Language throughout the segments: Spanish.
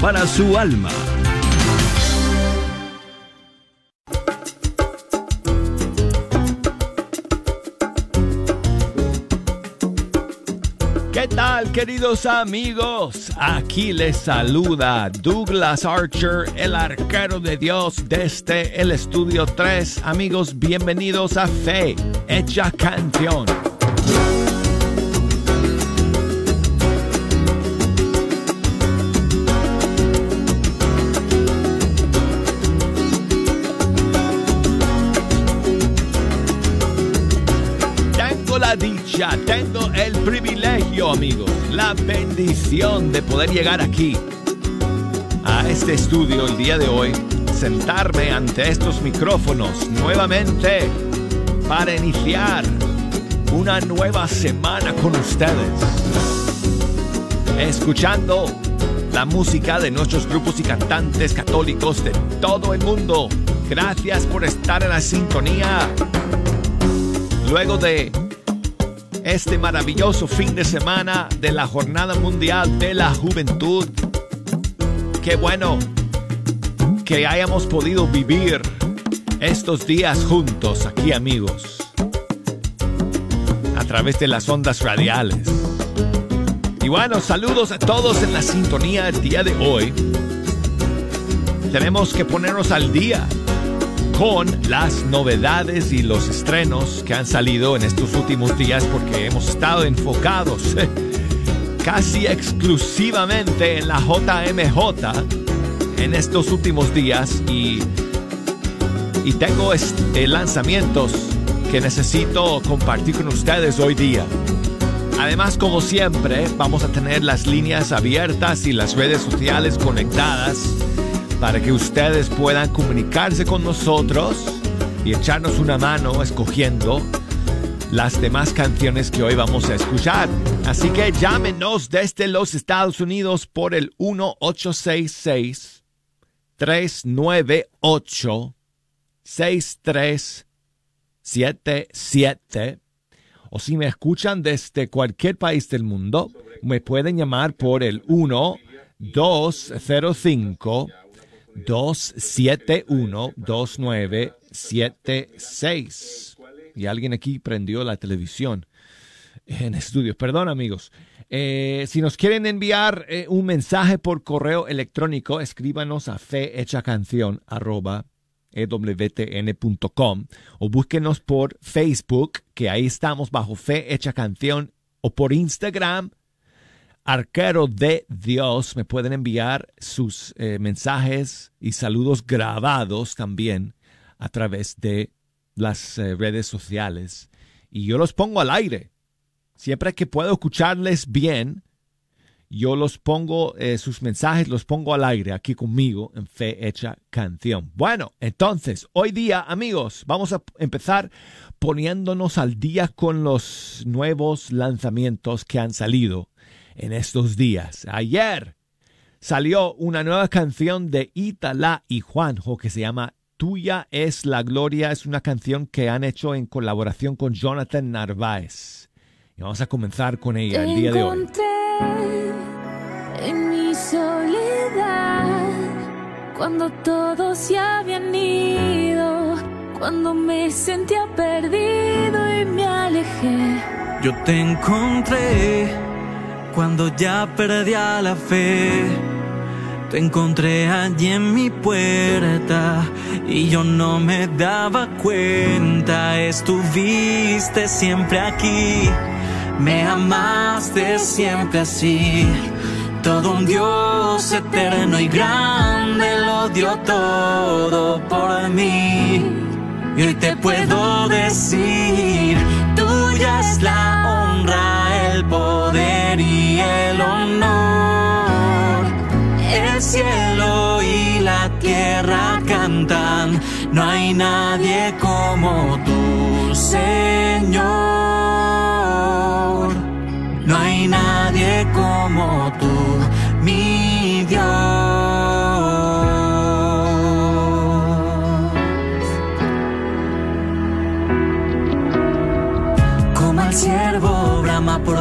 para su alma. ¿Qué tal queridos amigos? Aquí les saluda Douglas Archer, el arquero de Dios desde el estudio 3. Amigos, bienvenidos a Fe, Hecha Canción. Tengo el privilegio, amigos, la bendición de poder llegar aquí, a este estudio el día de hoy, sentarme ante estos micrófonos nuevamente para iniciar una nueva semana con ustedes. Escuchando la música de nuestros grupos y cantantes católicos de todo el mundo. Gracias por estar en la sintonía. Luego de este maravilloso fin de semana de la Jornada Mundial de la Juventud. Qué bueno que hayamos podido vivir estos días juntos aquí amigos, a través de las ondas radiales. Y bueno, saludos a todos en la sintonía el día de hoy. Tenemos que ponernos al día con las novedades y los estrenos que han salido en estos últimos días porque hemos estado enfocados casi exclusivamente en la JMJ en estos últimos días y, y tengo este, lanzamientos que necesito compartir con ustedes hoy día. Además, como siempre, vamos a tener las líneas abiertas y las redes sociales conectadas para que ustedes puedan comunicarse con nosotros y echarnos una mano escogiendo las demás canciones que hoy vamos a escuchar. Así que llámenos desde los Estados Unidos por el 1866 398 6377 o si me escuchan desde cualquier país del mundo, me pueden llamar por el 1 205 271-2976. Y alguien aquí prendió la televisión en estudios. Perdón, amigos. Eh, si nos quieren enviar eh, un mensaje por correo electrónico, escríbanos a ewtn.com o búsquenos por Facebook, que ahí estamos bajo Fe Hecha Canción, o por Instagram, arquero de Dios. Me pueden enviar sus eh, mensajes y saludos grabados también a través de las eh, redes sociales. Y yo los pongo al aire. Siempre que puedo escucharles bien, yo los pongo, eh, sus mensajes los pongo al aire aquí conmigo en Fe Hecha Canción. Bueno, entonces, hoy día, amigos, vamos a empezar poniéndonos al día con los nuevos lanzamientos que han salido en estos días. Ayer salió una nueva canción de Itala y Juanjo que se llama Tuya es la Gloria. Es una canción que han hecho en colaboración con Jonathan Narváez. Y vamos a comenzar con ella el día de hoy. En mi soledad, cuando todos se habían ido, cuando me sentía perdido y me alejé. Yo te encontré cuando ya perdía la fe. Te encontré allí en mi puerta y yo no me daba cuenta. Estuviste siempre aquí, me amaste siempre así. Todo un Dios eterno y grande lo dio todo por mí. Y hoy te puedo decir, tuya es la honra, el poder y el honor. El cielo y la tierra cantan, no hay nadie como tú, Señor. No hay nadie como tú, mi Dios.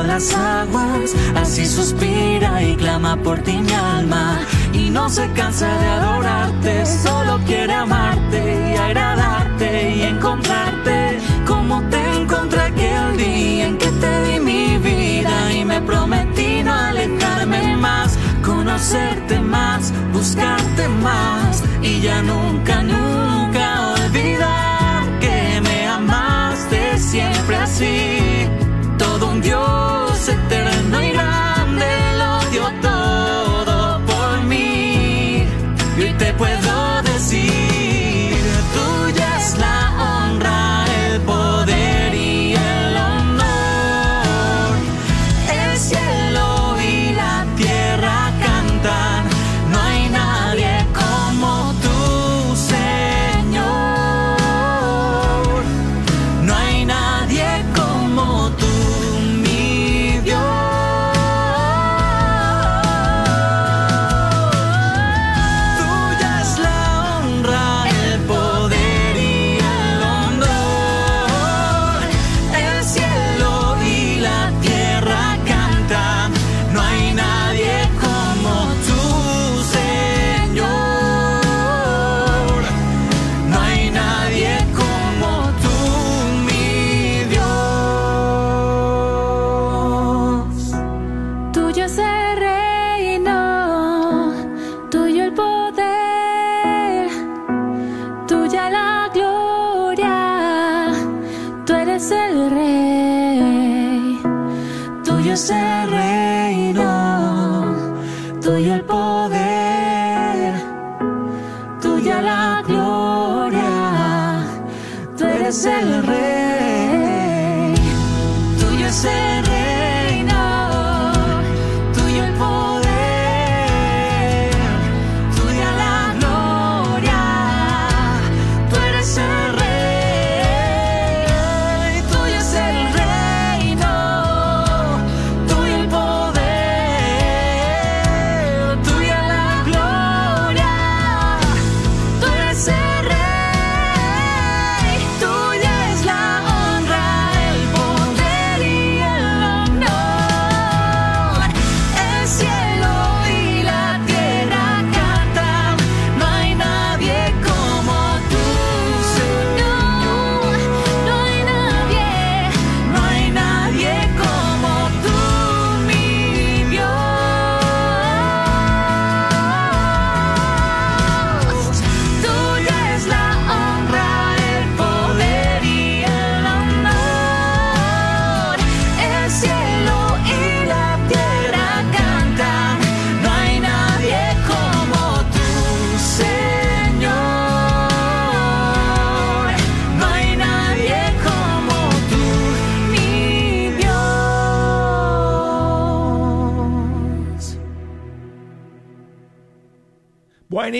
Las aguas, así suspira y clama por ti mi alma. no se cansa de adorarte, solo quiere amarte y agradarte y encontrarte. Como te encontré aquel día en que te di mi vida y me prometí no alejarme más, conocerte más, buscarte más y ya nunca, nunca olvidar que me amaste siempre así,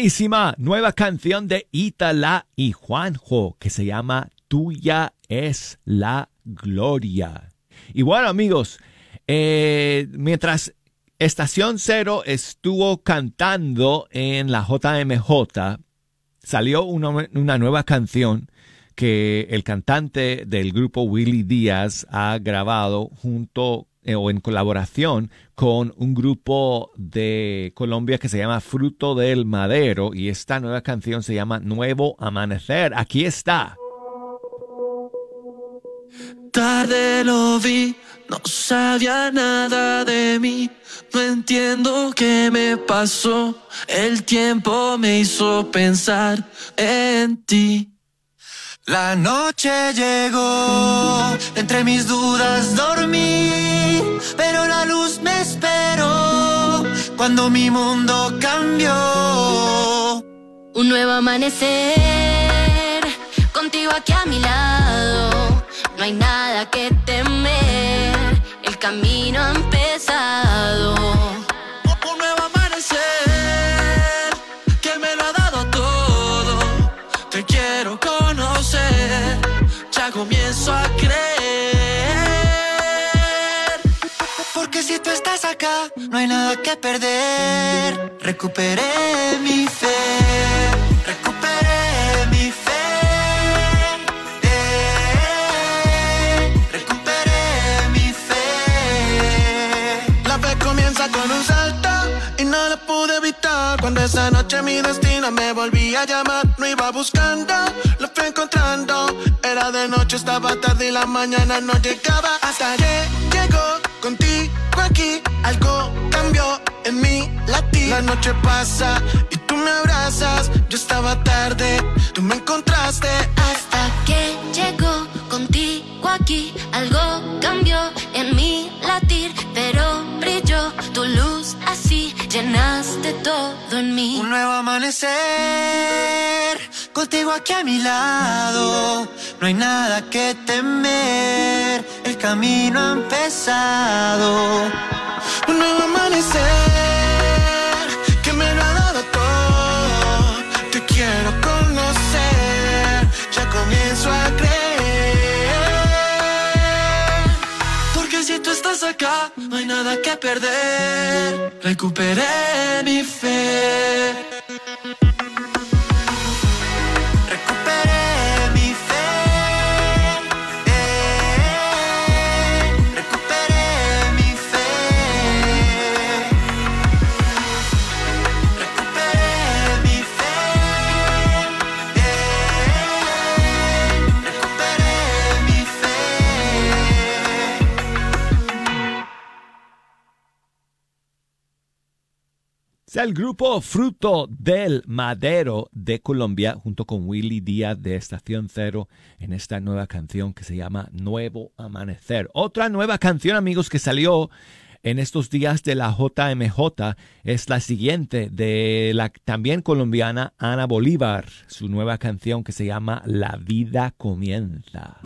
Buenísima, nueva canción de Itala y Juanjo que se llama Tuya es la Gloria. Y bueno amigos, eh, mientras Estación Cero estuvo cantando en la JMJ, salió una, nueva canción que el cantante del grupo Willy Díaz ha grabado junto eh, o en colaboración con un grupo de Colombia que se llama Fruto del Madero y esta nueva canción se llama Nuevo Amanecer. Aquí está. Tarde lo vi, no sabía nada de mí. No entiendo qué me pasó. El tiempo me hizo pensar en ti. La noche llegó, entre mis dudas dormí, pero la luz me esperó cuando mi mundo cambió. Un nuevo amanecer, contigo aquí a mi lado. No hay nada que temer, el camino ha empezado. Estás acá, no hay nada que perder. Recuperé mi fe, recuperé mi fe. Recuperé mi fe. La fe comienza con un salto y no lo pude evitar. Cuando esa noche mi destino me volvía a llamar, no iba buscando, lo fui encontrando. Era de noche, estaba tarde y la mañana no llegaba. Hasta que llegó contigo aquí, algo cambió en mi latir. La noche pasa y tú me abrazas. Yo estaba tarde, tú me encontraste. Hasta que llegó contigo aquí, algo cambió en mi latir, pero tu luz así, llenaste todo en mí. Un nuevo amanecer, contigo aquí a mi lado. No hay nada que temer, el camino ha empezado. Un nuevo amanecer, que me lo ha dado todo. Te quiero conocer, ya comienzo a creer. Si tú estás acá, no hay nada que perder. Recuperé mi fe. Es el grupo Fruto del Madero de Colombia, junto con Willy Díaz de Estación Cero, en esta nueva canción que se llama Nuevo Amanecer. Otra nueva canción, amigos, que salió en estos días de la JMJ es la siguiente de la también colombiana Ana Bolívar, su nueva canción que se llama La vida comienza.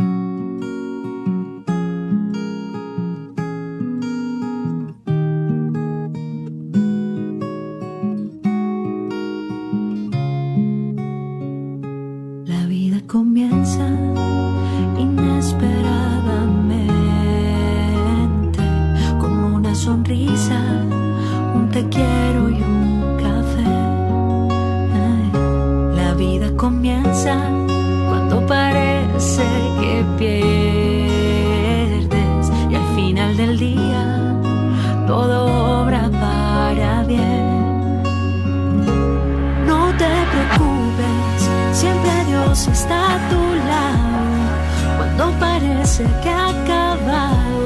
Parece que pierdes y al final del día todo obra para bien. No te preocupes, siempre Dios está a tu lado cuando parece que ha acabado.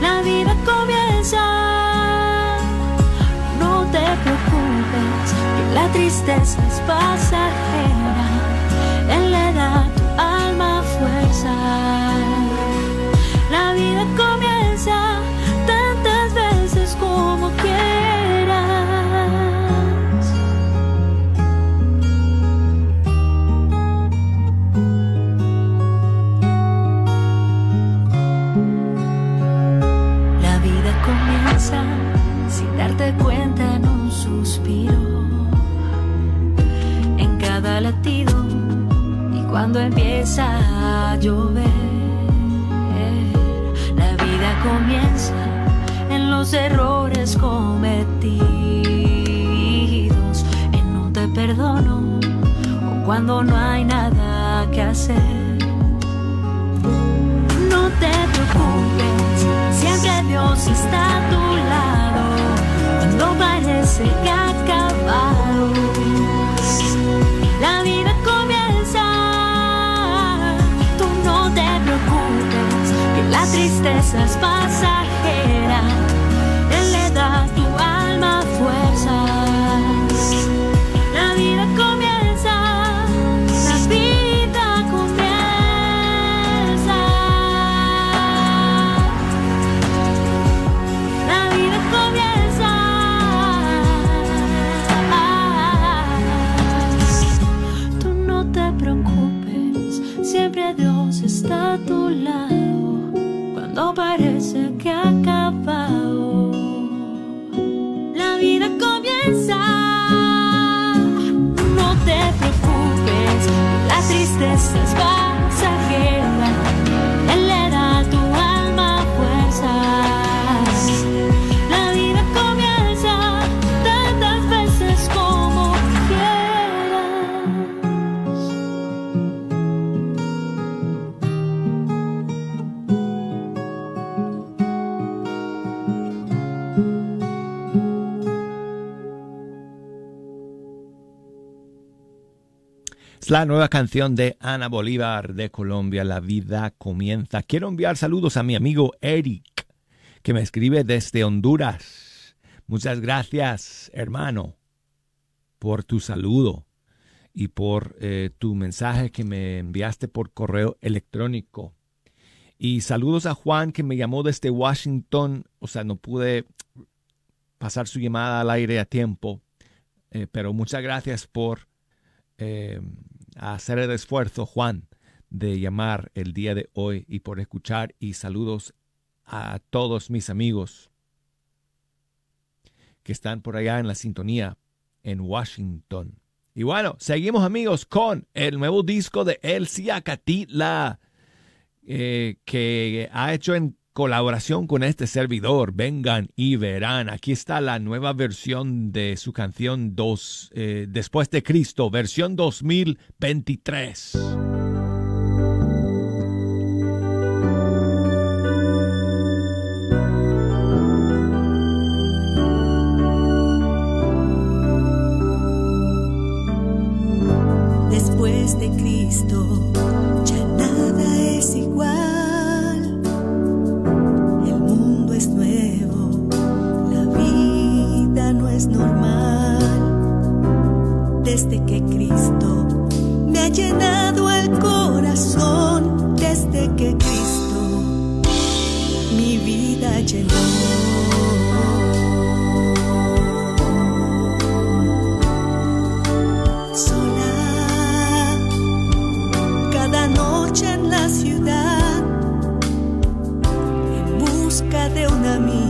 La vida comienza, no te preocupes, que la tristeza es pasajera. Fuerza. Tristeza Es la nueva canción de Ana Bolívar de Colombia, La vida comienza. Quiero enviar saludos a mi amigo Eric, que me escribe desde Honduras. Muchas gracias, hermano, por tu saludo y por eh, tu mensaje que me enviaste por correo electrónico. Y saludos a Juan que me llamó desde Washington. O sea, no pude pasar su llamada al aire a tiempo. Eh, pero muchas gracias por eh, hacer el esfuerzo, Juan, de llamar el día de hoy y por escuchar. Y saludos a todos mis amigos que están por allá en la sintonía en Washington. Y bueno, seguimos amigos con el nuevo disco de El Ciacatila eh, que ha hecho en colaboración con este servidor. Vengan y verán. Aquí está la nueva versión de su canción dos, eh, Después de Cristo, versión 2023. De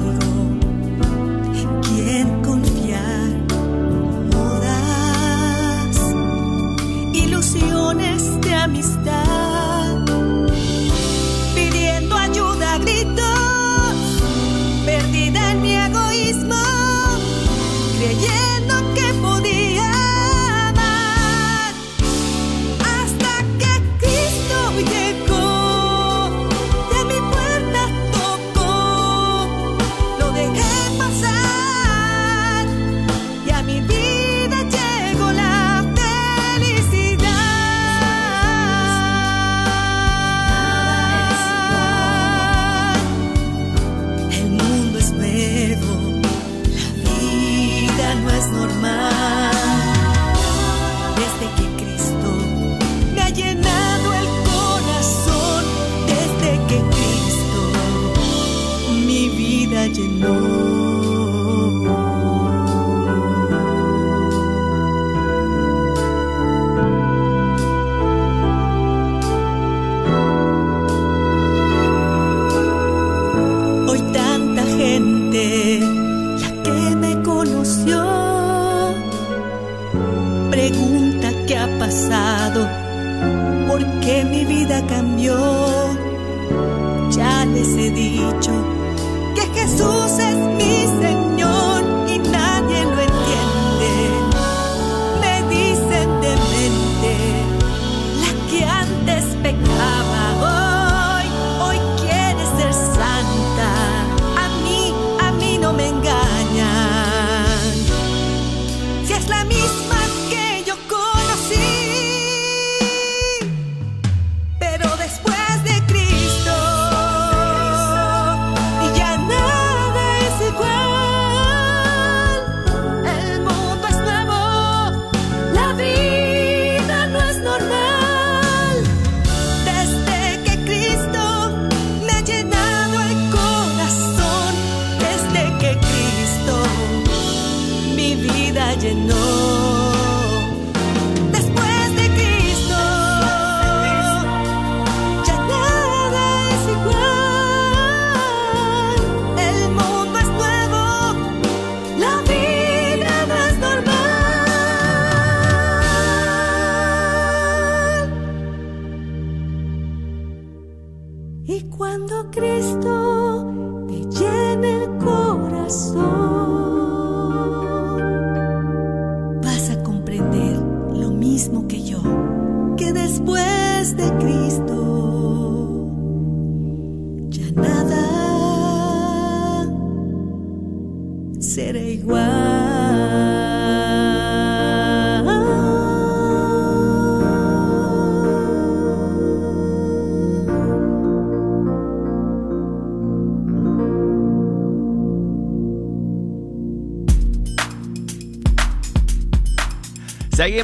la misma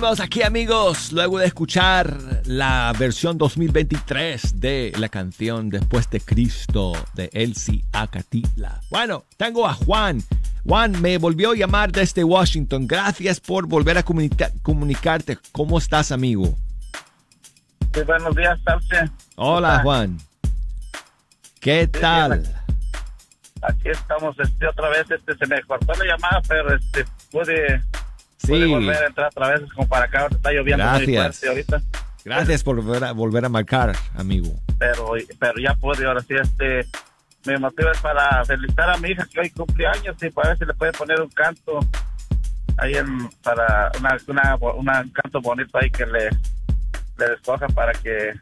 Seguimos aquí amigos, luego de escuchar la versión 2023 de la canción Después de Cristo de Elsie Acatila. Bueno, tengo a Juan. Juan me volvió a llamar desde Washington. Gracias por volver a comunica- comunicarte. ¿Cómo estás, amigo? Sí, buenos días, Tarce. Hola, Juan. ¿Qué tal? Aquí estamos este, otra vez. Este, se me cortó la llamada, pero este, pude, Sí, volver a entrar otra vez como para acá. Está lloviendo muy Gracias. fuerte ahorita, gracias por volver a, volver a marcar, amigo. pero, pero ya pude. Ahora sí, este, mi motivo es para felicitar a mi hija que hoy cumpleaños y para ver si le puede poner un canto ahí en, para una, una, una- un canto bonito ahí que le, le escoja para que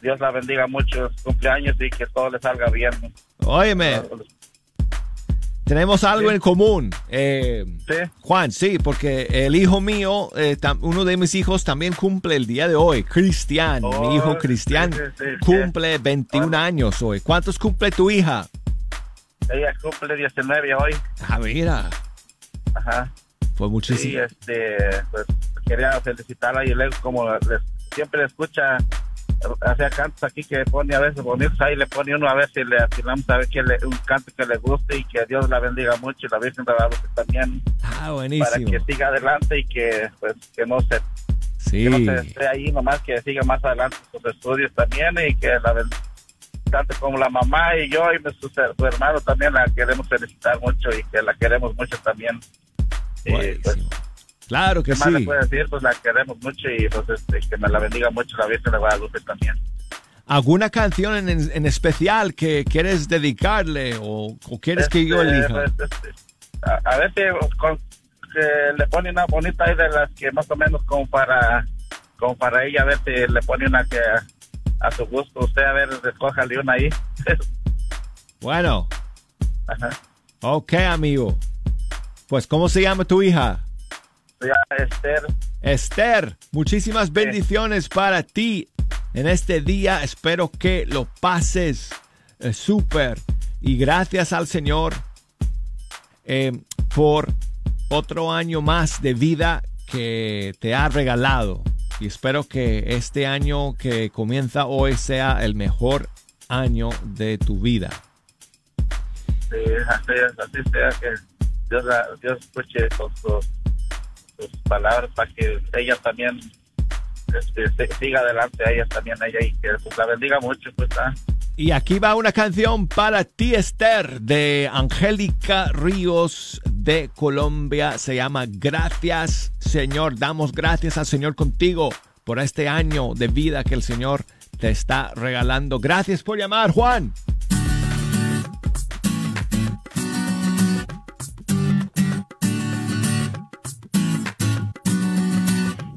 Dios la bendiga mucho sus cumpleaños y que todo le salga bien. Óyeme, tenemos algo Sí. en común. Eh, Sí. Juan, sí, porque el hijo mío, eh, tam- uno de mis hijos también cumple el día de hoy. Cristian, Oh, mi hijo Cristian sí, sí, sí, sí. cumple 21 años hoy. ¿Cuántos cumple tu hija? Ella cumple 19 hoy. Ah, mira, Ajá. fue Sí, muchísimo. este, pues quería felicitarla y luego como les- siempre le escucha hacía cantos aquí que pone a veces bonitos ahí le pone uno a ver si le atinamos a ver que le, un canto que le guste y que Dios la bendiga mucho y la Virgen de la Luz también Ah, para buenísimo. que siga adelante y que pues que no se Sí, que no se esté ahí nomás que siga más adelante sus estudios también y que la ben- tanto como la mamá y yo y su, su hermano también la queremos felicitar mucho y que la queremos mucho también pues. Claro que ¿Qué más le sí. puedo decir? Pues la queremos mucho y pues este, que me la bendiga mucho la Virgen de Guadalupe también. ¿Alguna canción en, en especial que quieres dedicarle o, o quieres que yo Este, elija? pues, este, a, a ver si con- que le pone una bonita ahí de las que más o menos como para como para ella, a ver si le pone una que a, a su gusto. Usted a ver, escójale una ahí. Bueno, Ajá. ok, amigo. Pues, ¿cómo se llama tu hija? Esther, Esther, muchísimas bendiciones para ti en este día. Espero que lo pases eh, súper. Y gracias al Señor eh, por otro año más de vida que te ha regalado. Y espero que este año que comienza hoy sea el mejor año de tu vida. sí, así, sea que Dios, escuche sus palabras para que ella también este, siga adelante a ella también, ella y que pues, la bendiga mucho. Pues, ah. Y aquí va una canción para ti, Esther, de Angélica Ríos de Colombia. Se llama Gracias, Señor. Damos gracias al Señor contigo por este año de vida que el Señor te está regalando. Gracias por llamar, Juan.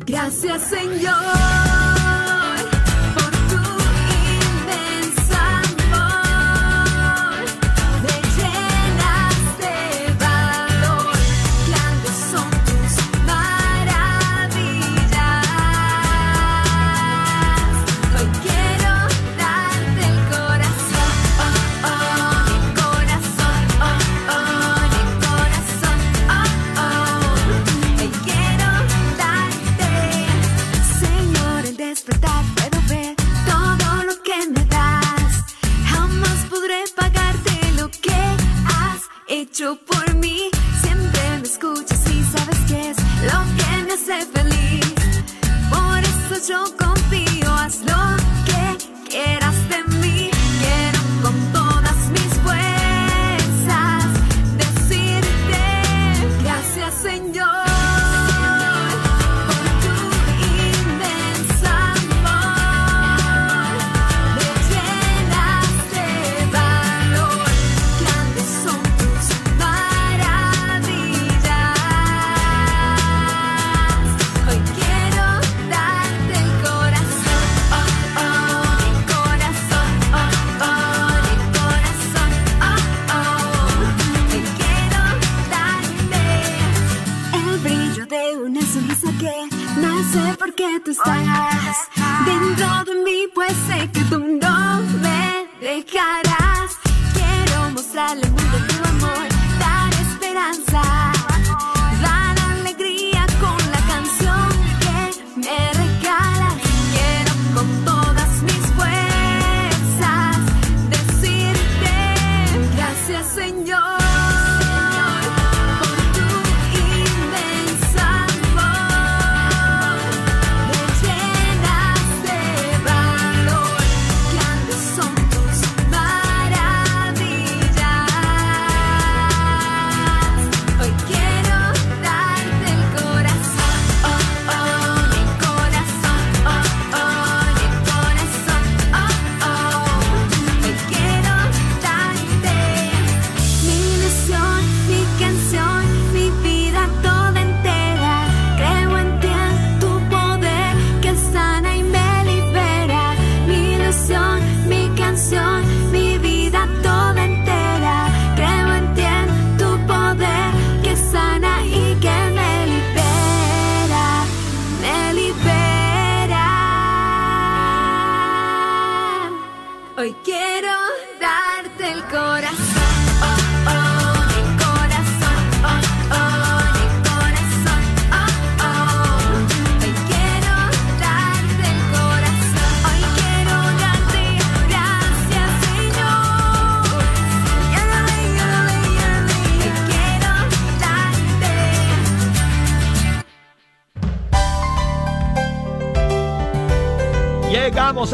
Gracias Señor por mí. Siempre me escuchas y sabes que es lo que me hace feliz. Por eso yo confío, haz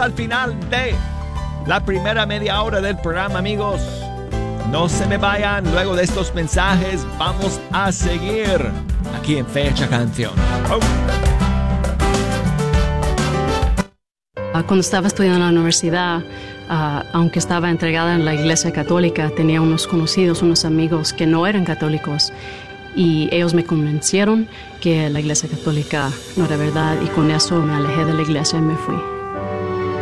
al final de la primera media hora del programa, amigos. No se me vayan, luego de estos mensajes vamos a seguir aquí en Fecha Canción. Ah, Cuando estaba estudiando en la universidad, ah, aunque estaba entregada en la iglesia católica, tenía unos conocidos, unos amigos que no eran católicos y ellos me convencieron que la iglesia católica no era verdad y con eso me alejé de la iglesia y me fui.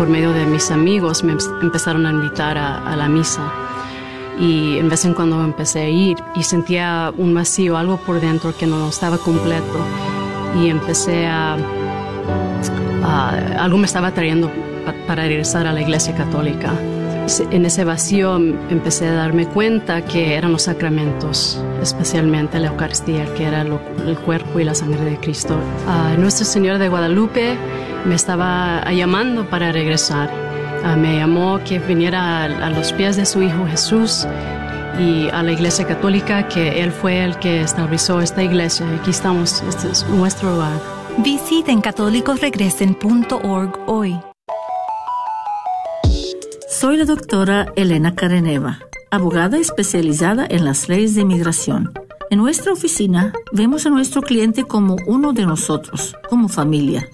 Por medio de mis amigos me em- empezaron a invitar a, la misa y en vez en cuando empecé a ir y sentía un vacío, algo por dentro que no estaba completo y empecé a algo me estaba trayendo pa- para regresar a la iglesia católica. En ese vacío m- empecé a darme cuenta que eran los sacramentos, especialmente la Eucaristía, que era lo- el cuerpo y la sangre de Cristo. Ah, Nuestra Señora de Guadalupe me estaba llamando para regresar. Ah, me llamó que viniera a, a los pies de su Hijo Jesús y a la iglesia católica, que Él fue el que estableció esta iglesia. Aquí estamos, este es nuestro hogar. Visiten católicosregresen.org hoy. Soy la doctora Elena Careneva, abogada especializada en las leyes de inmigración. En nuestra oficina vemos a nuestro cliente como uno de nosotros, como familia.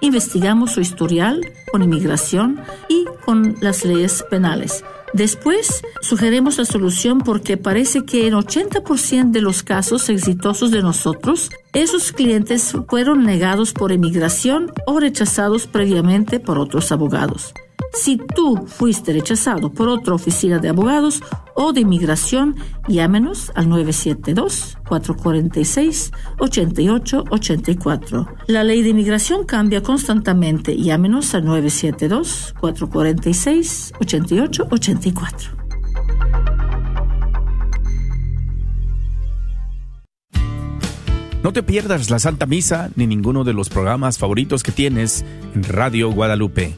Investigamos su historial con inmigración y con las leyes penales. Después, sugerimos la solución porque parece que en 80% de los casos exitosos de nosotros, esos clientes fueron negados por inmigración o rechazados previamente por otros abogados. Si tú fuiste rechazado por otra oficina de abogados o de inmigración, llámenos al 972-446-8884. La ley de inmigración cambia constantemente. Llámenos al 972-446-8884. No te pierdas la Santa Misa ni ninguno de los programas favoritos que tienes en Radio Guadalupe.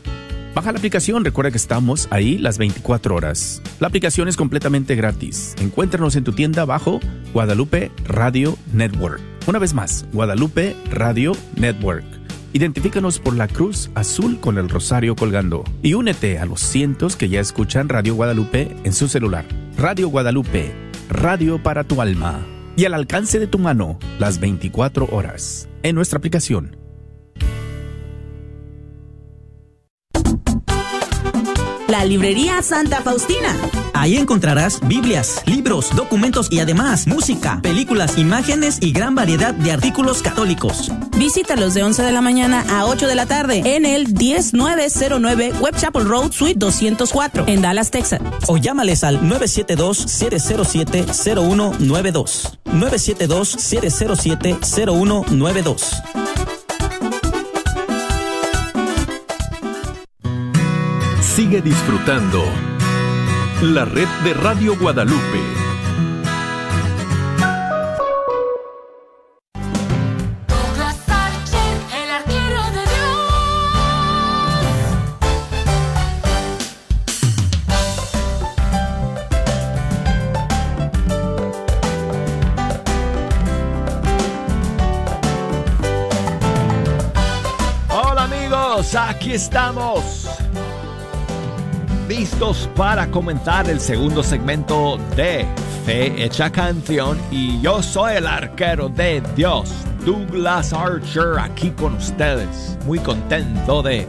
Baja la aplicación, recuerda que estamos ahí las 24 horas. La aplicación es completamente gratis. Encuéntranos en tu tienda bajo Guadalupe Radio Network. Una vez más, Guadalupe Radio Network. Identifícanos por la cruz azul con el rosario colgando y únete a los cientos que ya escuchan Radio Guadalupe en su celular. Radio Guadalupe, radio para tu alma y al alcance de tu mano las 24 horas en nuestra aplicación. La librería Santa Faustina. Ahí encontrarás Biblias, libros, documentos y además música, películas, imágenes y gran variedad de artículos católicos. Visítalos de 11 de la mañana a 8 de la tarde en el 10909 Web Chapel Road Suite 204 en Dallas, Texas. O llámales al 972-707-0192. 972-707-0192. Sigue disfrutando la red de Radio Guadalupe. Douglas Archer, el arquero de Dios. Hola amigos, aquí estamos. Para comenzar el segundo segmento de Fe Hecha Canción y yo soy el arquero de Dios, Douglas Archer, aquí con ustedes. Muy contento de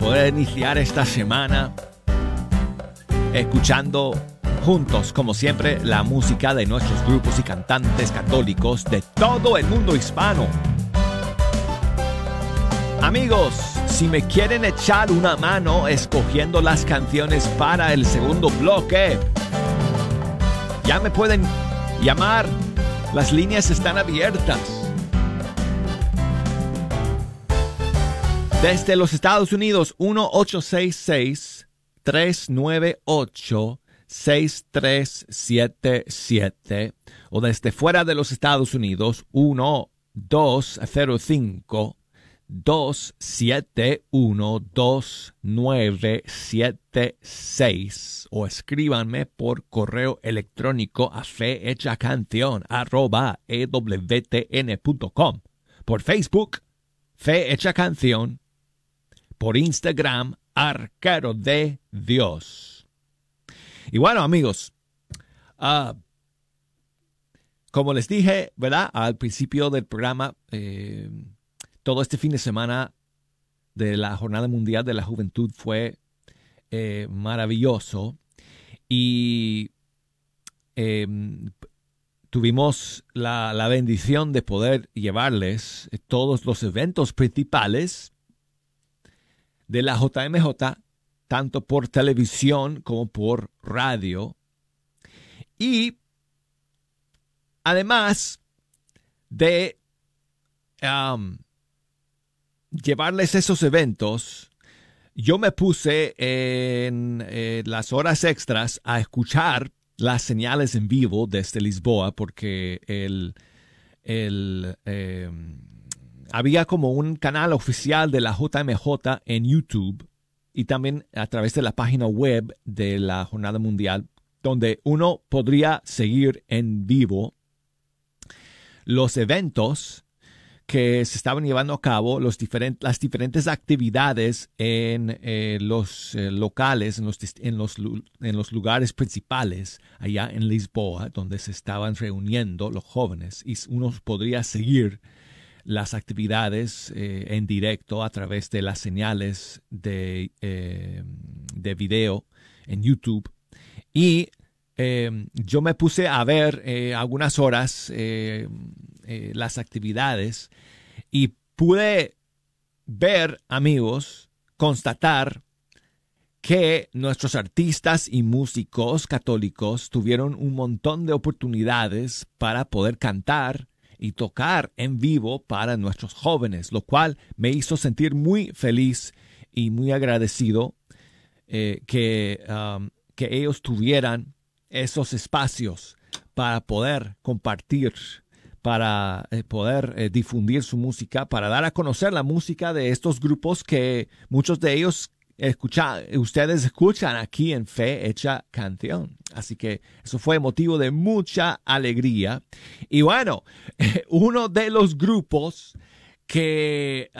poder iniciar esta semana escuchando juntos, como siempre, la música de nuestros grupos y cantantes católicos de todo el mundo hispano. Amigos, si me quieren echar una mano escogiendo las canciones para el segundo bloque, ya me pueden llamar. Las líneas están abiertas. Desde los Estados Unidos, 1866 1-398-6377 o desde fuera de los Estados Unidos 1-205 271-2976 o escríbanme por correo electrónico a fehechacanción arroba ewtn.com por Facebook Fe Hecha Canción por Instagram Arcaro de Dios. Y bueno amigos ah, como les dije verdad al principio del programa eh, todo este fin de semana de la Jornada Mundial de la Juventud fue eh, maravilloso y eh, tuvimos la, la, bendición de poder llevarles todos los eventos principales de la JMJ, tanto por televisión como por radio. Y además de llevarles esos eventos, yo me puse en eh, las horas extras a escuchar las señales en vivo desde Lisboa porque el, el, eh, había como un canal oficial de la JMJ en YouTube y también a través de la página web de la Jornada Mundial donde uno podría seguir en vivo los eventos que se estaban llevando a cabo las diferentes actividades en eh, los eh, locales, en los, en, los, lugares principales allá en Lisboa, donde se estaban reuniendo los jóvenes y uno podría seguir las actividades eh, en directo a través de las señales de, de video en YouTube. Y yo me puse a ver algunas horas eh, las actividades y pude ver, amigos, constatar que nuestros artistas y músicos católicos tuvieron un montón de oportunidades para poder cantar y tocar en vivo para nuestros jóvenes, lo cual me hizo sentir muy feliz y muy agradecido eh, que, um, que ellos tuvieran esos espacios para poder compartir para eh, poder eh, difundir su música, para dar a conocer la música de estos grupos que muchos de ellos escucha, ustedes escuchan aquí en Fe Hecha Canción. Así que eso fue motivo de mucha alegría. Y bueno, uno de los grupos que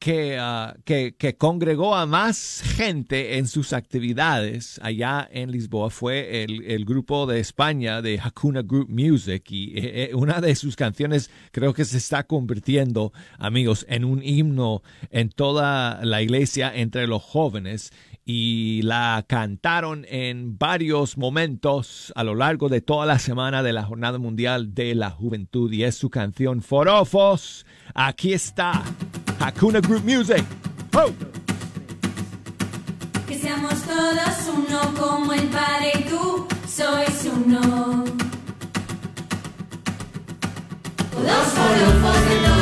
que, uh, que, que, congregó a más gente en sus actividades allá en Lisboa fue el, el grupo de España de Hakuna Group Music y eh, una de sus canciones creo que se está convirtiendo, amigos, en un himno en toda la iglesia entre los jóvenes y la cantaron en varios momentos a lo largo de toda la semana de la Jornada Mundial de la Juventud y es su canción Forofos. Aquí está. Hakuna Group Music. ¡Oh! Que seamos todos uno como el Padre y tú sois uno. Los forofos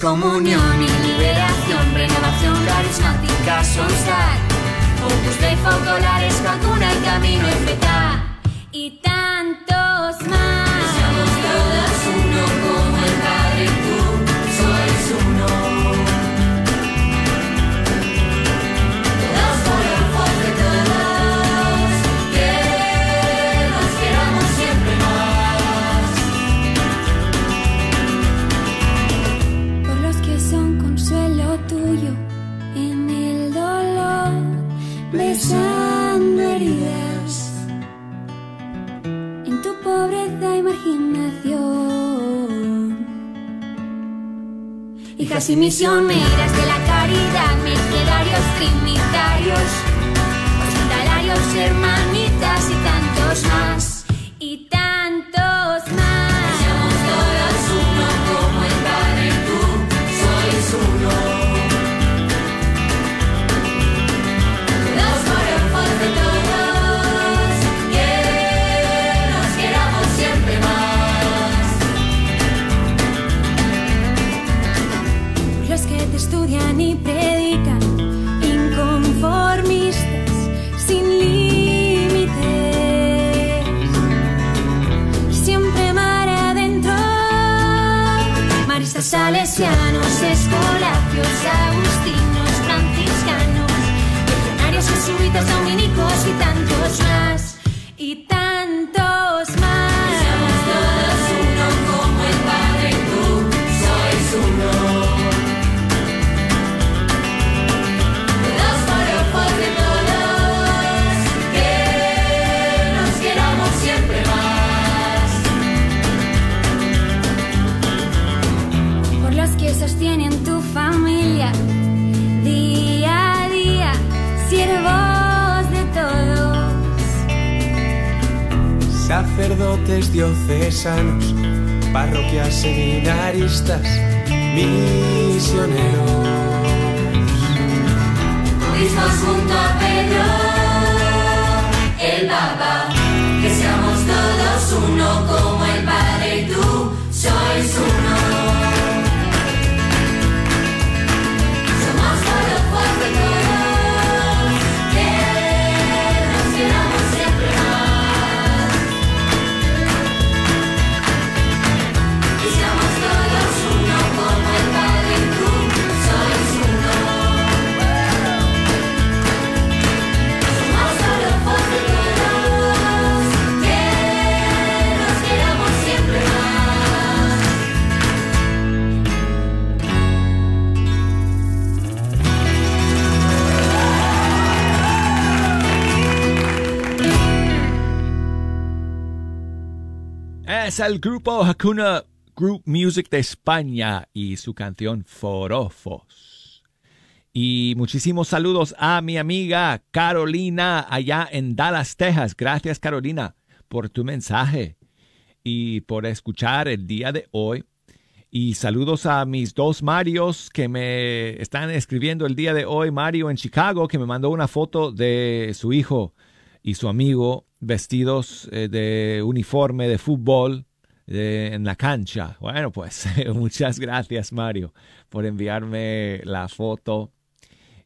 Comunión salesianos, escolapios, agustinos, franciscanos, legionarios, jesuitas, dominicos y tantos más. Sacerdotes diocesanos, parroquias seminaristas, misioneros. Mismos junto a Pedro, el Papa, que seamos todos uno como el Padre y tú sois uno. Es el grupo Hakuna Group Music de España y su canción Forofos. Y muchísimos saludos a mi amiga Carolina allá en Dallas, Texas. Gracias Carolina por tu mensaje y por escuchar el día de hoy. Y saludos a mis dos Marios que me están escribiendo el día de hoy. Mario en Chicago que me mandó una foto de su hijo y su amigo vestidos eh, de uniforme de fútbol en la cancha. Bueno, pues muchas gracias Mario por enviarme la foto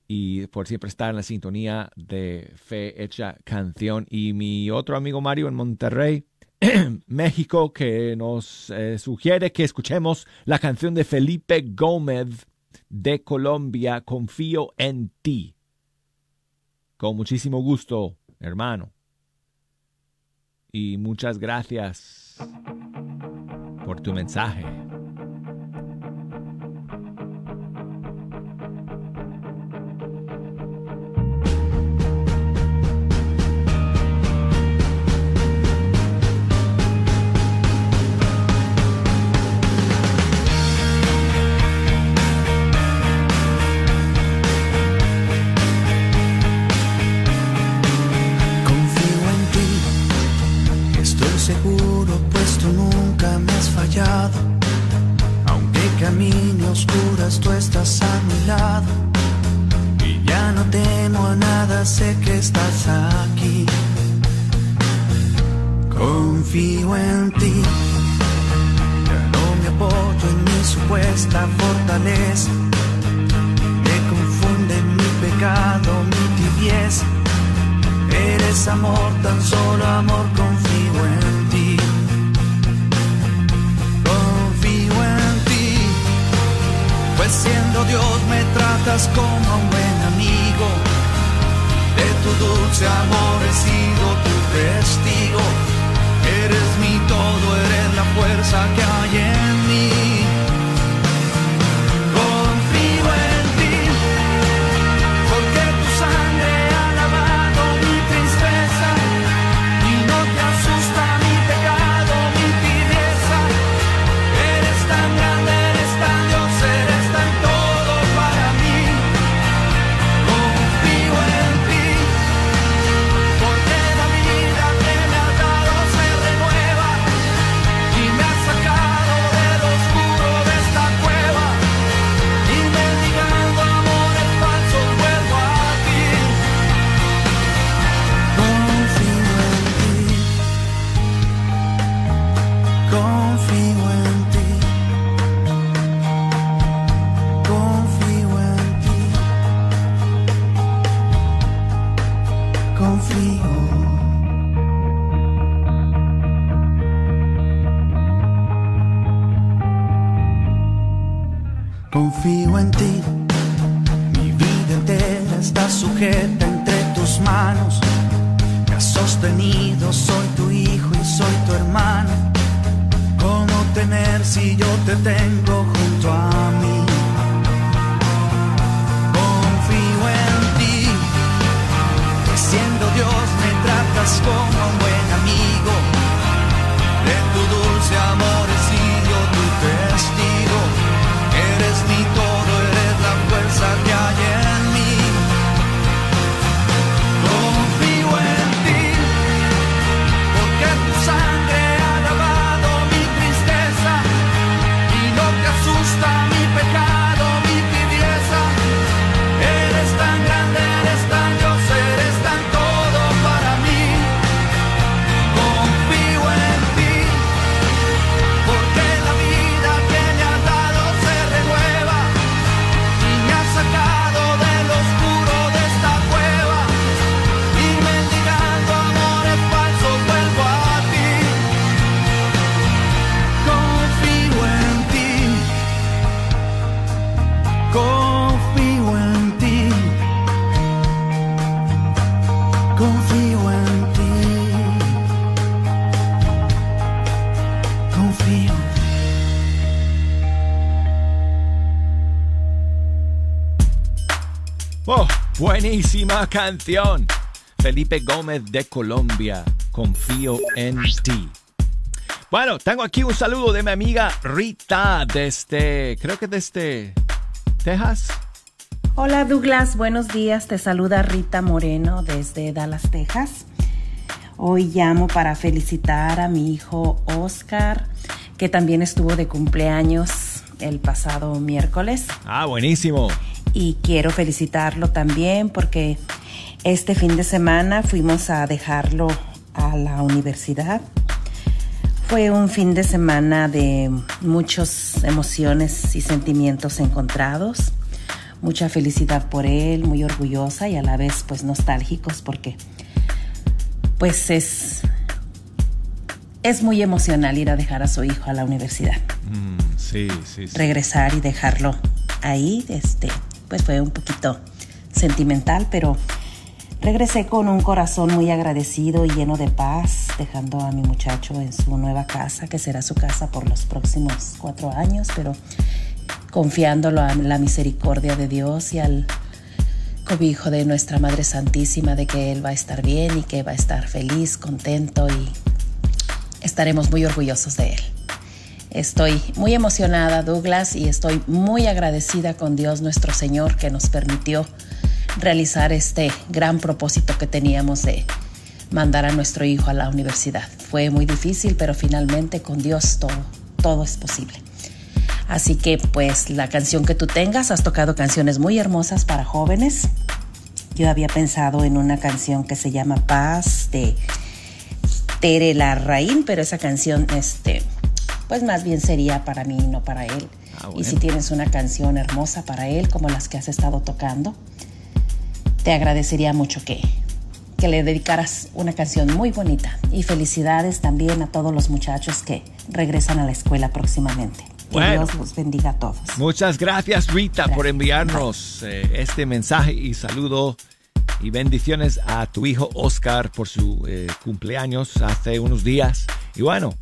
y por siempre estar en la sintonía de Fe Hecha Canción. Y mi otro amigo Mario en Monterrey, México, que nos eh, sugiere que escuchemos la canción de Felipe Gómez de Colombia, Confío en ti. Con muchísimo gusto, hermano. Y muchas gracias por tu mensaje. Eres amor, tan solo amor, confío en ti. Confío en ti, pues siendo Dios me tratas como un buen amigo. De tu dulce amor he sido tu testigo. Eres mi todo, eres la fuerza que hay en mí. Canción. Felipe Gómez de Colombia. Confío en ti. Bueno, tengo aquí un saludo de mi amiga Rita desde, creo que desde Texas. Hola Douglas, buenos días. Te saluda Rita Moreno desde Dallas, Texas. Hoy llamo para felicitar a mi hijo Oscar, que también estuvo de cumpleaños el pasado miércoles. Ah, buenísimo. Y quiero felicitarlo también porque este fin de semana fuimos a dejarlo a la universidad. Fue un fin de semana de muchas emociones y sentimientos encontrados. Mucha felicidad por él, muy orgullosa y a la vez pues nostálgicos porque pues es es muy emocional ir a dejar a su hijo a la universidad. Mm, sí, sí, sí. Regresar y dejarlo ahí, este, pues fue un poquito sentimental, pero regresé con un corazón muy agradecido y lleno de paz, dejando a mi muchacho en su nueva casa, que será su casa por los próximos cuatro años, pero confiándolo a la misericordia de Dios y al cobijo de nuestra Madre Santísima de que Él va a estar bien y que va a estar feliz, contento y estaremos muy orgullosos de Él. Estoy muy emocionada, Douglas, y estoy muy agradecida con Dios nuestro Señor que nos permitió realizar este gran propósito que teníamos de mandar a nuestro hijo a la universidad. Fue muy difícil, pero finalmente con Dios todo, es posible. Así que pues la canción que tú tengas, has tocado canciones muy hermosas para jóvenes. Yo había pensado en una canción que se llama Paz de Tere Larraín, pero esa canción, este, pues más bien sería para mí, no para él. Ah, Y si tienes una canción hermosa para él, como las que has estado tocando, te agradecería mucho que, que le dedicaras una canción muy bonita. Y felicidades también a todos los muchachos que regresan a la escuela próximamente. Que Bueno. Dios los bendiga a todos. Muchas gracias Rita por enviarnos eh, este mensaje y saludo y bendiciones a tu hijo Oscar por su eh, cumpleaños hace unos días. Y bueno,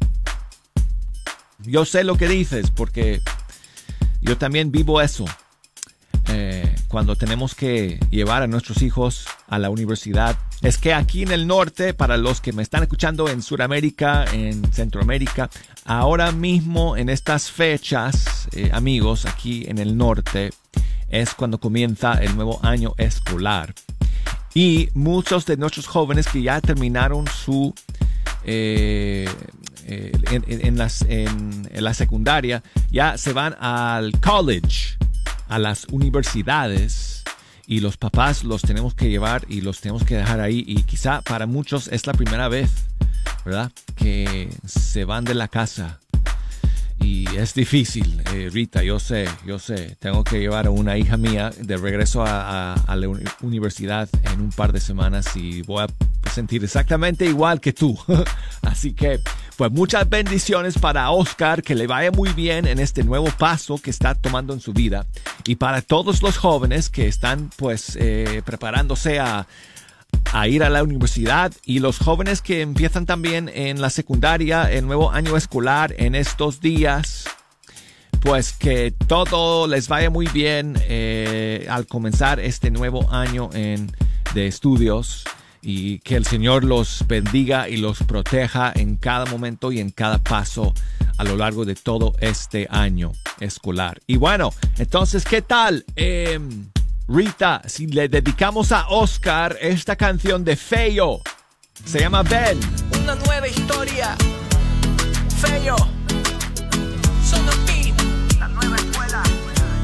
yo sé lo que dices porque yo también vivo eso. Eh, cuando tenemos que llevar a nuestros hijos a la universidad. Es que aquí en el norte, para los que me están escuchando en Sudamérica, en Centroamérica, ahora mismo en estas fechas, eh, amigos, aquí en el norte, es cuando comienza el nuevo año escolar. Y muchos de nuestros jóvenes que ya terminaron su eh, eh, en, las- en- en la secundaria ya se van al college, a las universidades y los papás los tenemos que llevar y los tenemos que dejar ahí y quizá para muchos es la primera vez, ¿verdad? Que se van de la casa Y es difícil, eh, Rita, yo sé, yo sé. Tengo que llevar a una hija mía de regreso a, a- a la uni- universidad en un par de semanas y voy a sentir exactamente igual que tú. Así que, pues muchas bendiciones para Oscar, que le vaya muy bien en este nuevo paso que está tomando en su vida. Y para todos los jóvenes que están pues eh, preparándose a, a ir a la universidad y los jóvenes que empiezan también en la secundaria, el nuevo año escolar en estos días, pues que todo les vaya muy bien eh, al comenzar este nuevo año en, de estudios y que el Señor los bendiga y los proteja en cada momento y en cada paso a lo largo de todo este año escolar. Y bueno, entonces, ¿qué tal? Em, Rita, si le dedicamos a Oscar esta canción de Feo, se llama Ben. Una nueva historia. Feo. Solo ti. La nueva escuela.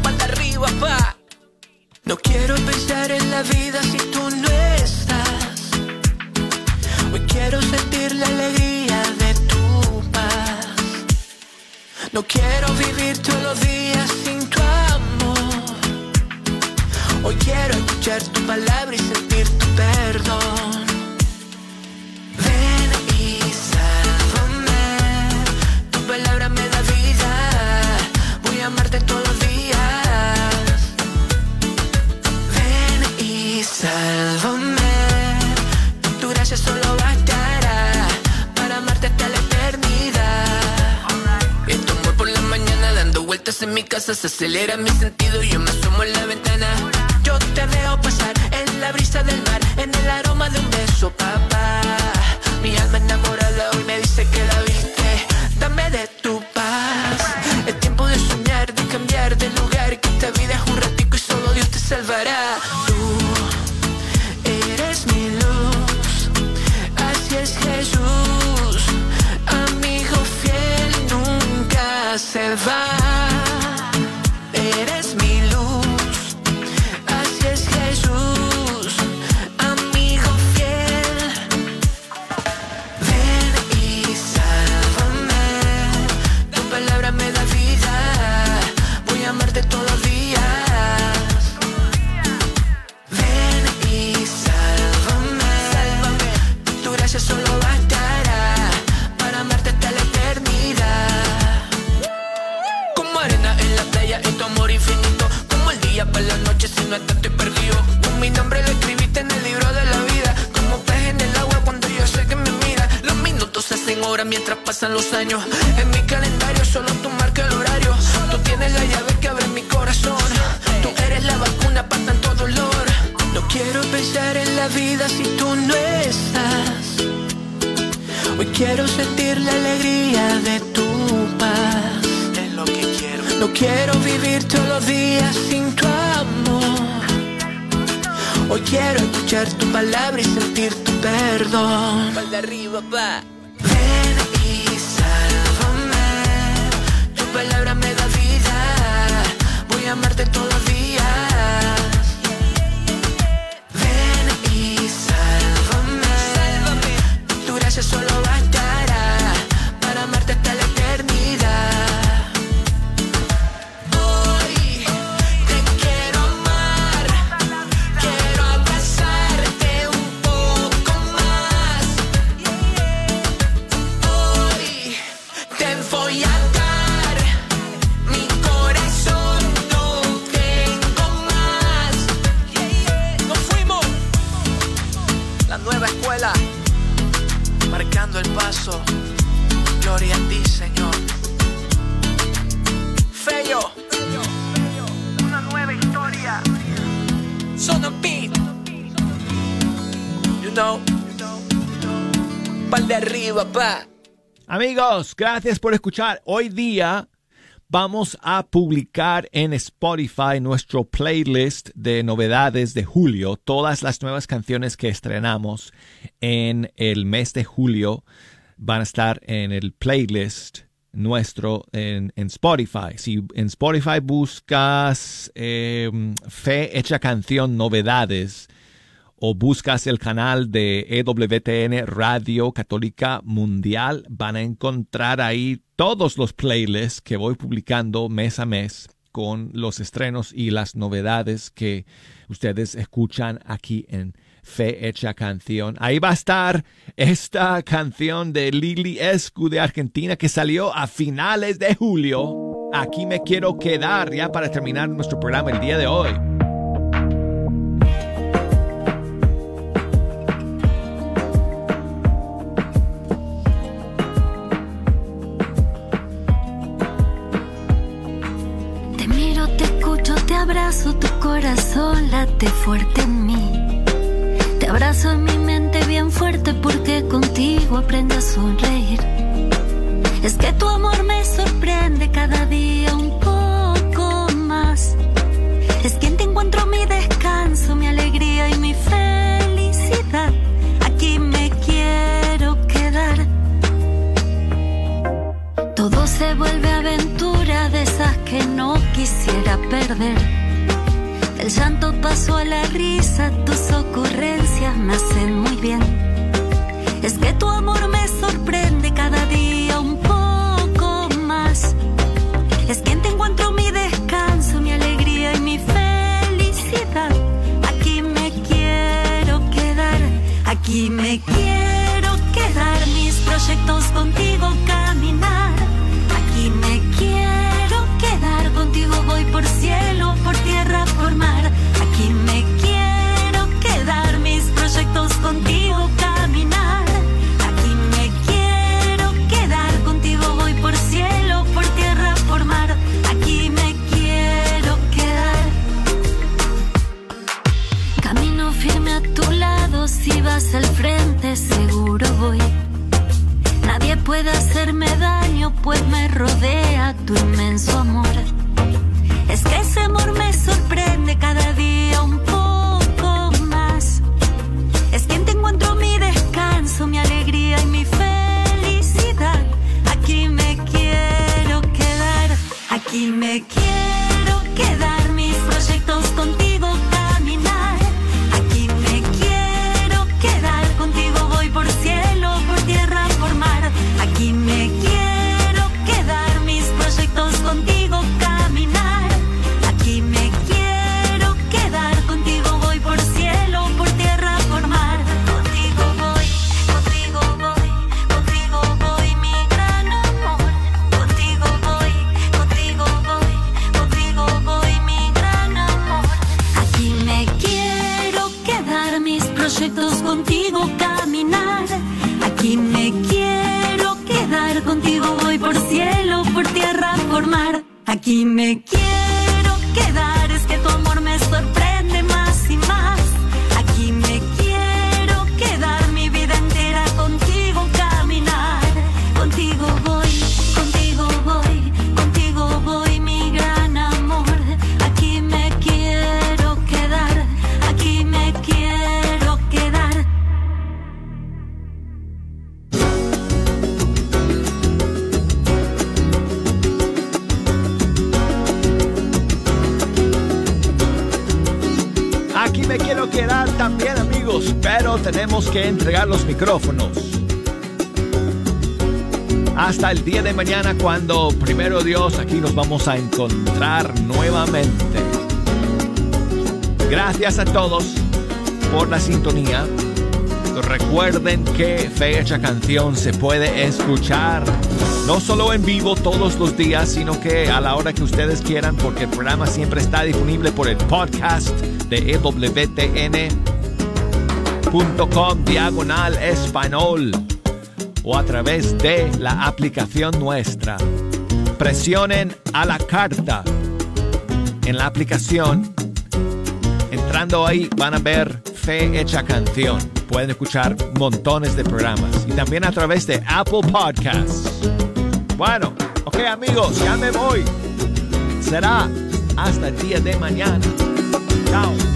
Para arriba, pa. No quiero pensar en la vida si tú no estás. Hoy quiero sentir la alegría de tu paz. No quiero vivir todos los días sin. Hoy quiero escuchar tu palabra y sentir tu perdón. Ven y sálvame. Tu palabra me da vida. Voy a amarte todos los días. Ven y sálvame. Tu gracia solo bastará para amarte hasta la eternidad. Y tu amor por la mañana dando vueltas en mi casa se acelera mi sentido. Vivir todos los días sin tu amor. Hoy quiero escuchar tu palabra y sentir tu perdón. Pal de arriba, pa. Ven y sálvame. Tu palabra me da vida. Voy a amarte todos los días. Ven y sálvame. Sálvame. Tu gracia solo Gracias por escuchar. Hoy día vamos a publicar en Spotify nuestro playlist de novedades de julio, todas las nuevas canciones que estrenamos en el mes de julio van a estar en el playlist nuestro en, en Spotify. Si en Spotify buscas eh, Fe Hecha Canción Novedades o buscas el canal de EWTN Radio Católica Mundial, van a encontrar ahí todos los playlists que voy publicando mes a mes con los estrenos y las novedades que ustedes escuchan aquí en Fe Hecha Canción. Ahí va a estar esta canción de Lili Escu de Argentina que salió a finales de julio. Aquí me quiero quedar ya para terminar nuestro programa el día de hoy. Abrazo, tu corazón late fuerte en mí. Te abrazo en mi mente bien fuerte porque contigo aprendo a sonreír. Es que tu amor me sorprende cada día un poco más. Es quien te encuentro mi descanso, mi alegría y mi felicidad. Aquí me quiero quedar. Todo se vuelve aventura de esas que no quisiera perder. El llanto pasó a la risa, tus ocurrencias me hacen muy bien. Es que tu amor me sorprende cada día un poco más. Es quien te encuentro mi descanso, mi alegría y mi felicidad. Aquí me quiero quedar, aquí me quiero quedar. Mis proyectos contigo seguro voy. Nadie puede hacerme daño, pues me rodea tu inmenso amor. Dios aquí nos vamos a encontrar nuevamente. Gracias a todos por la sintonía. Recuerden que Fecha Canción se puede escuchar no solo en vivo todos los días, sino que a la hora que ustedes quieran, porque el programa siempre está disponible por el podcast de ewtn.com diagonal español o a través de la aplicación nuestra. Presionen a la carta en la aplicación. Entrando ahí van a ver Fe Hecha Canción. Pueden escuchar montones de programas y también a través de Apple Podcasts. Bueno, ok amigos, ya me voy. Será hasta el día de mañana. Chao.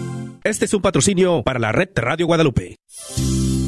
Este es un patrocinio para la red Radio Guadalupe.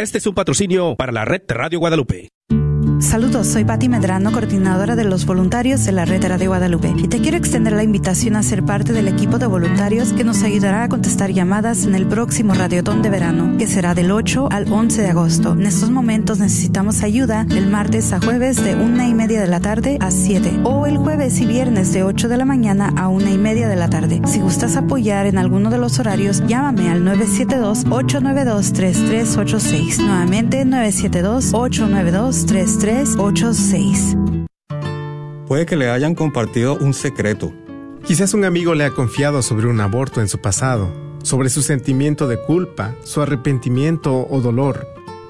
Este es un patrocinio para la red Radio Guadalupe. Saludos, soy Patti Medrano, coordinadora de los voluntarios de la Red de Guadalupe, y te quiero extender la invitación a ser parte del equipo de voluntarios que nos ayudará a contestar llamadas en el próximo Radiotón de Verano, que será del 8 al 11 de agosto. En estos momentos necesitamos ayuda del martes a jueves de una y media de la tarde a 7, o el jueves y viernes de 8 de la mañana a una y media de la tarde. Si gustas apoyar en alguno de los horarios, llámame al 972-892-3386. Nuevamente, 972-892-3386. Puede que le hayan compartido un secreto. Quizás un amigo le ha confiado sobre un aborto en su pasado, sobre su sentimiento de culpa, su arrepentimiento o dolor.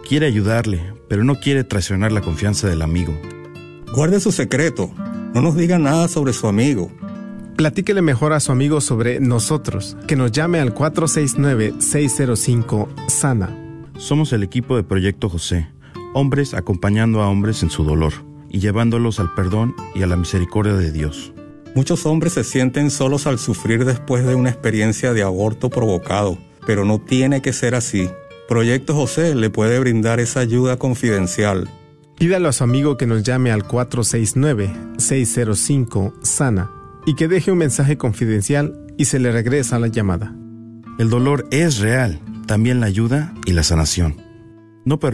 Quiere ayudarle, pero no quiere traicionar la confianza del amigo. Guarde su secreto. No nos diga nada sobre su amigo. Platíquele mejor a su amigo sobre nosotros, que nos llame al 469-605-SANA. Somos el equipo de Proyecto José hombres acompañando a hombres en su dolor y llevándolos al perdón y a la misericordia de Dios. Muchos hombres se sienten solos al sufrir después de una experiencia de aborto provocado, pero no tiene que ser así. Proyecto José le puede brindar esa ayuda confidencial. Pídalo a su amigo que nos llame al 469-605-SANA y que deje un mensaje confidencial y se le regresa la llamada. El dolor es real, también la ayuda y la sanación. No permite